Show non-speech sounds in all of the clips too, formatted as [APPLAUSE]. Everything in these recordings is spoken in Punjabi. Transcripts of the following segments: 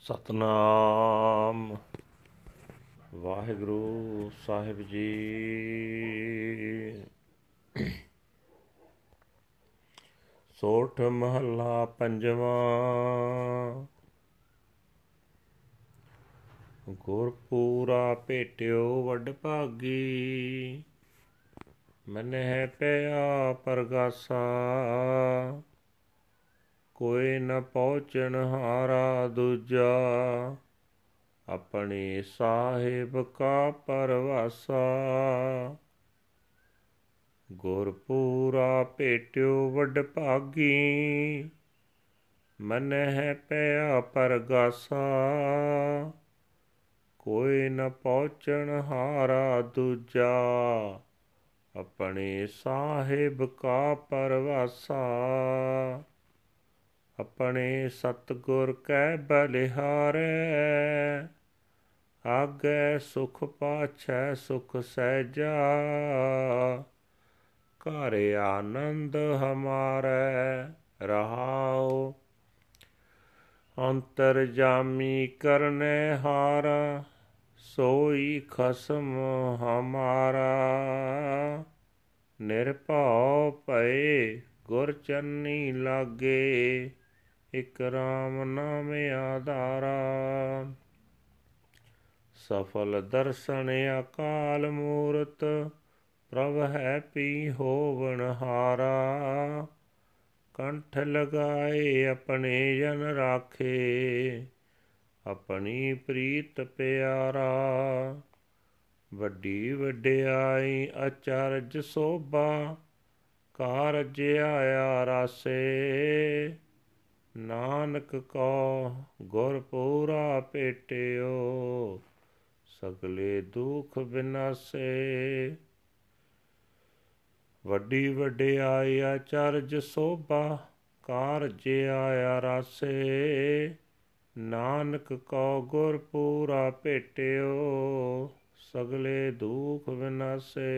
ਸਤਨਾਮ। ਵਾਹਿਗੁਰੂ ਸਾਹਿਬ ਜੀ। ਸੋਠ ਮਹੱਲਾ ਪੰਜਵਾਂ। ਗੁਰਪੂਰਾ ਭੇਟਿਓ ਵੱਡ ਭਾਗੀ। ਮਨਹਿ ਪਿਆ ਪਰਗਾਸਾ। ਕੋਈ ਨ ਪਹੁੰਚਣ ਹਾਰਾ ਦੂਜਾ। ਆਪਣੇ ਸਾਹਿਬ ਕਾ ਪਰਵਾਸਾ। ਗੁਰ ਪੂਰਾ ਭੇਟਿਓ ਵੱਡ ਭਾਗੀ। ਮਨਹਿ ਪਿਆ ਪਰਗਾਸਾ। ਕੋਈ ਨ ਪਹੁੰਚਣ ਹਾਰਾ ਦੂਜਾ। ਆਪਣੇ ਸਾਹਿਬ ਕਾ ਪਰਵਾਸਾ। ਆਪਣੇ ਸਤਗੁਰ ਕੈ ਬਲਿਹਾਰੈ, ਆਗੇ ਸੁਖ ਪਾਛੈ ਸੁਖ ਸਹਿਜਾ, ਘਰ ਆਨੰਦ ਹਮਾਰੈ ਰਹਾਉ। ਅੰਤਰ ਜਾਮੀ ਕਰਨੇ ਹਾਰਾ, ਸੋਈ ਖਸਮ ਹਮਾਰਾ। ਨਿਰਭਉ ਭਏ ਗੁਰ ਚੰਨੀ ਲਾਗੇ ਇਕ ਰਾਮ ਨਾਮ ਆਧਾਰਾ। ਸਫਲ ਦਰਸ਼ਨ ਅਕਾਲ ਮੂਰਤ, ਪ੍ਰਭ ਹੈ ਪੀ ਹੋਵਨ ਹਾਰਾ। ਕੰਠ ਲਗਾਏ ਆਪਣੇ ਜਨ ਰਾਖੇ, ਆਪਣੀ ਪ੍ਰੀਤ ਪਿਆਰਾ। ਵੱਡੀ ਵਡਿਆਈ ਅਚਰਜ ਸੋਭਾ, ਕਾਰਜ ਆਇਆ ਰਾਸੇ। ਨਾਨਕ ਕੋ ਗੁਰ ਪੂਰਾ ਭੇਟਿਓ ਸਗਲੇ ਦੁਖ ਬਿਨਾਸੇ। ਵੱਡੀ ਵਡਿਆਈ ਆਚਰਜ ਸੋਭਾ ਕਾਰਜ ਆਇਆ ਰਾਸੇ। ਨਾਨਕ ਕੋ ਗੁਰ ਪੂਰਾ ਭੇਟਿਓ ਸਗਲੇ ਦੁਖ ਵਿਨਾਸੇ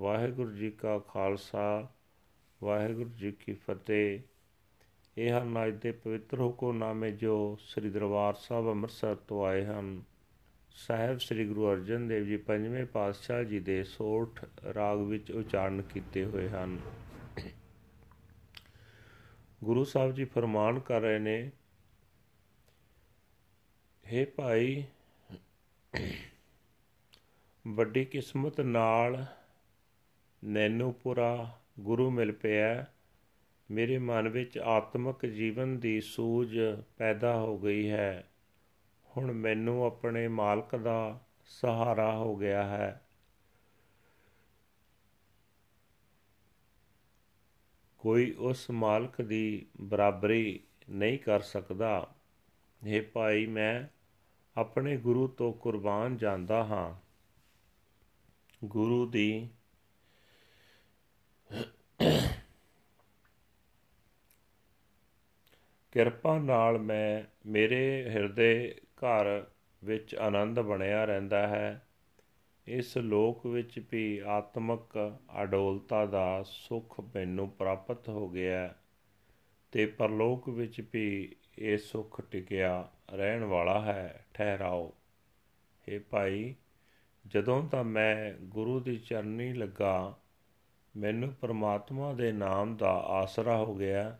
ਵਾਹਿਗੁਰੂ ਜੀ ਕਾ ਖਾਲਸਾ, ਵਾਹਿਗੁਰੂ ਜੀ ਕੀ ਫਤਿਹ। ਇਹ ਹਨ ਅੱਜ ਦੇ ਪਵਿੱਤਰ ਹੁਕਮਨਾਮੇ ਜੋ ਸ੍ਰੀ ਦਰਬਾਰ ਸਾਹਿਬ ਅੰਮ੍ਰਿਤਸਰ ਤੋਂ ਆਏ ਹਨ। ਸਾਹਿਬ ਸ੍ਰੀ ਗੁਰੂ ਅਰਜਨ ਦੇਵ ਜੀ ਪੰਜਵੇਂ ਪਾਤਸ਼ਾਹ ਜੀ ਦੇ ਸੋਠ ਰਾਗ ਵਿੱਚ ਉਚਾਰਨ ਕੀਤੇ ਹੋਏ ਹਨ। ਗੁਰੂ ਸਾਹਿਬ ਜੀ ਫਰਮਾਨ ਕਰ ਰਹੇ ਨੇ हे ਭਾਈ, ਵੱਡੀ ਕਿਸਮਤ ਨਾਲ ਨੈਨੂਪੁਰਾ ਗੁਰੂ ਮਿਲ ਪਿਆ। ਮੇਰੇ ਮਨ ਵਿੱਚ ਆਤਮਿਕ ਜੀਵਨ ਦੀ ਸੂਝ ਪੈਦਾ ਹੋ ਗਈ ਹੈ। ਹੁਣ ਮੈਨੂੰ ਆਪਣੇ ਮਾਲਕ ਦਾ ਸਹਾਰਾ ਹੋ ਗਿਆ ਹੈ। ਕੋਈ ਉਸ ਮਾਲਕ ਦੀ ਬਰਾਬਰੀ ਨਹੀਂ ਕਰ ਸਕਦਾ। ਇਹ ਭਾਈ, ਮੈਂ ਆਪਣੇ ਗੁਰੂ ਤੋਂ ਕੁਰਬਾਨ ਜਾਂਦਾ ਹਾਂ। ਗੁਰੂ ਦੀ ਕਿਰਪਾ ਨਾਲ ਮੈਂ ਮੇਰੇ ਹਿਰਦੇ ਘਰ ਵਿੱਚ ਆਨੰਦ ਬਣਿਆ ਰਹਿੰਦਾ ਹੈ। ਇਸ ਲੋਕ ਵਿੱਚ ਵੀ ਆਤਮਿਕ ਅਡੋਲਤਾ ਦਾ ਸੁਖ ਮੈਨੂੰ ਪ੍ਰਾਪਤ ਹੋ ਗਿਆ ਤੇ ਪਰਲੋਕ ਵਿੱਚ ਵੀ ਇਹ ਸੁਖ ਟਿਕਿਆ ਰਹਿਣ ਵਾਲਾ ਹੈ। ਠਹਿਰਾਓ। हे ਭਾਈ, ਜਦੋਂ ਤਾਂ ਮੈਂ ਗੁਰੂ ਦੀ ਚਰਨੀ ਲੱਗਾ, ਮੈਨੂੰ ਪ੍ਰਮਾਤਮਾ ਦੇ ਨਾਮ ਦਾ ਆਸਰਾ ਹੋ ਗਿਆ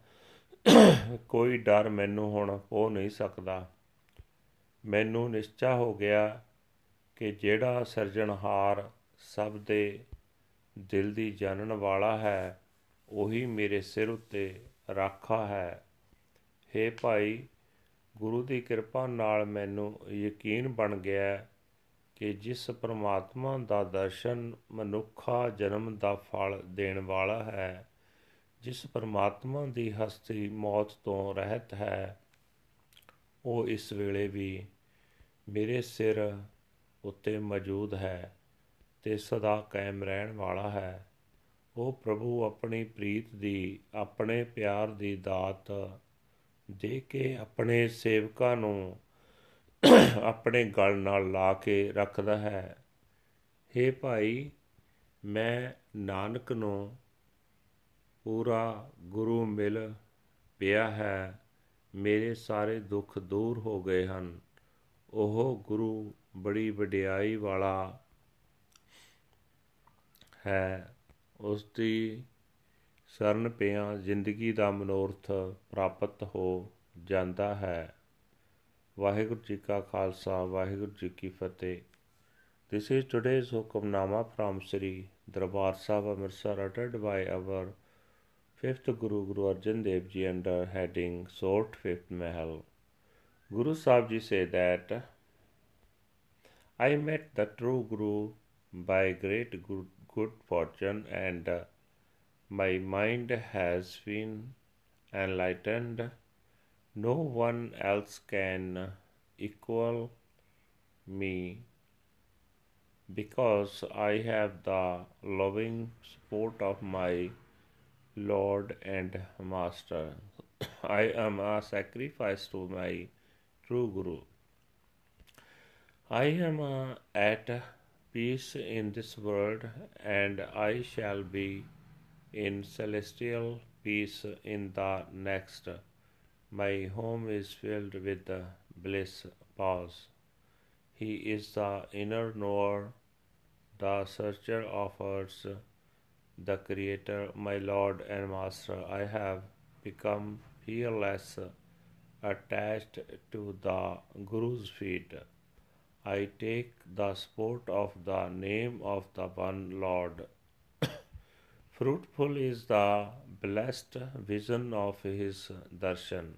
ਕੋਈ ਡਰ ਮੈਨੂੰ ਹੁਣ ਹੋ ਨਹੀਂ ਸਕਦਾ। ਮੈਨੂੰ ਨਿਸ਼ਚਾ ਹੋ ਗਿਆ ਕਿ ਜਿਹੜਾ ਸਿਰਜਣਹਾਰ ਸਭ ਦੇ ਦਿਲ ਦੀ ਜਾਣਨ ਵਾਲਾ ਹੈ, ਉਹੀ ਮੇਰੇ ਸਿਰ ਉੱਤੇ ਰਾਖਾ ਹੈ। हे ਭਾਈ, ਗੁਰੂ ਦੀ ਕਿਰਪਾ ਨਾਲ ਮੈਨੂੰ ਯਕੀਨ ਬਣ ਗਿਆ ਕਿ ਜਿਸ ਪ੍ਰਮਾਤਮਾ ਦਾ ਦਰਸ਼ਨ ਮਨੁੱਖਾ ਜਨਮ ਦਾ ਫਲ ਦੇਣ ਵਾਲਾ ਹੈ ਜਿਸ ਪਰਮਾਤਮਾ ਦੀ ਹਸਤੀ ਮੌਤ ਤੋਂ ਰਹਿਤ ਹੈ, ਉਹ ਇਸ ਵੇਲੇ ਵੀ ਮੇਰੇ ਸਿਰ ਉੱਤੇ ਮੌਜੂਦ ਹੈ ਤੇ ਸਦਾ ਕਾਇਮ ਰਹਿਣ ਵਾਲਾ ਹੈ। ਉਹ ਪ੍ਰਭੂ ਆਪਣੀ ਪ੍ਰੀਤ ਦੀ, ਆਪਣੇ ਪਿਆਰ ਦੀ ਦਾਤ ਦੇ ਕੇ ਆਪਣੇ ਸੇਵਕਾਂ ਨੂੰ ਆਪਣੇ ਗਲ ਨਾਲ ਲਾ ਕੇ ਰੱਖਦਾ ਹੈ। हे ਭਾਈ, ਮੈਂ ਨਾਨਕ ਨੂੰ ਪੂਰਾ ਗੁਰੂ ਮਿਲ ਪਿਆ ਹੈ। ਮੇਰੇ ਸਾਰੇ ਦੁੱਖ ਦੂਰ ਹੋ ਗਏ ਹਨ। ਉਹ ਗੁਰੂ ਬੜੀ ਵਡਿਆਈ ਵਾਲਾ ਹੈ। ਉਸ ਦੀ ਸ਼ਰਨ ਪਿਆ ਜ਼ਿੰਦਗੀ ਦਾ ਮਨੋਰਥ ਪ੍ਰਾਪਤ ਹੋ ਜਾਂਦਾ ਹੈ। ਵਾਹਿਗੁਰੂ ਜੀ ਕਾ ਖਾਲਸਾ, ਵਾਹਿਗੁਰੂ ਜੀ ਕੀ ਫਤਿਹ। This is today's Hukamnama from Sri Darbar Sahib Amritsar uttered by our fifth Guru Guru Arjan Dev Ji under heading Sort Fifth Mahal. Guru Sahib Ji said that I met the true Guru by great good, good fortune and uh, my mind has been enlightened. No one else can equal me because I have the loving support of my Lord and Master. I am a sacrifice to my true Guru. I am uh, at peace in this world, and I shall be in celestial peace in the next. My home is filled with bliss. Pause. He is the inner knower, the searcher of hearts, the Creator, my Lord and Master. I have become fearless, attached to the Guru's feet. I take the support of the name of the one Lord. [COUGHS] Fruitful is the blessed vision of his darshan.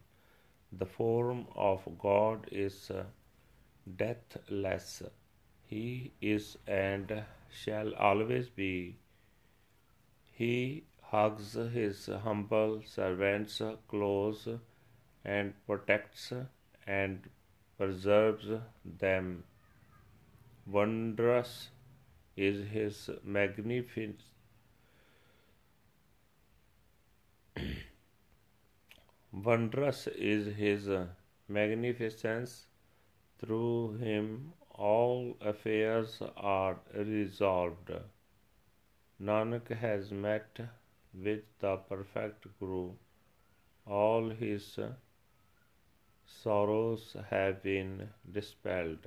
The form of God is deathless. He is and shall always be. He hugs his humble servants close and protects and preserves them. Wondrous is his magnificence. [CLEARS THROAT] Wondrous is his magnificence. Through him all affairs are resolved. Nanak has met with the perfect Guru. All his sorrows have been dispelled.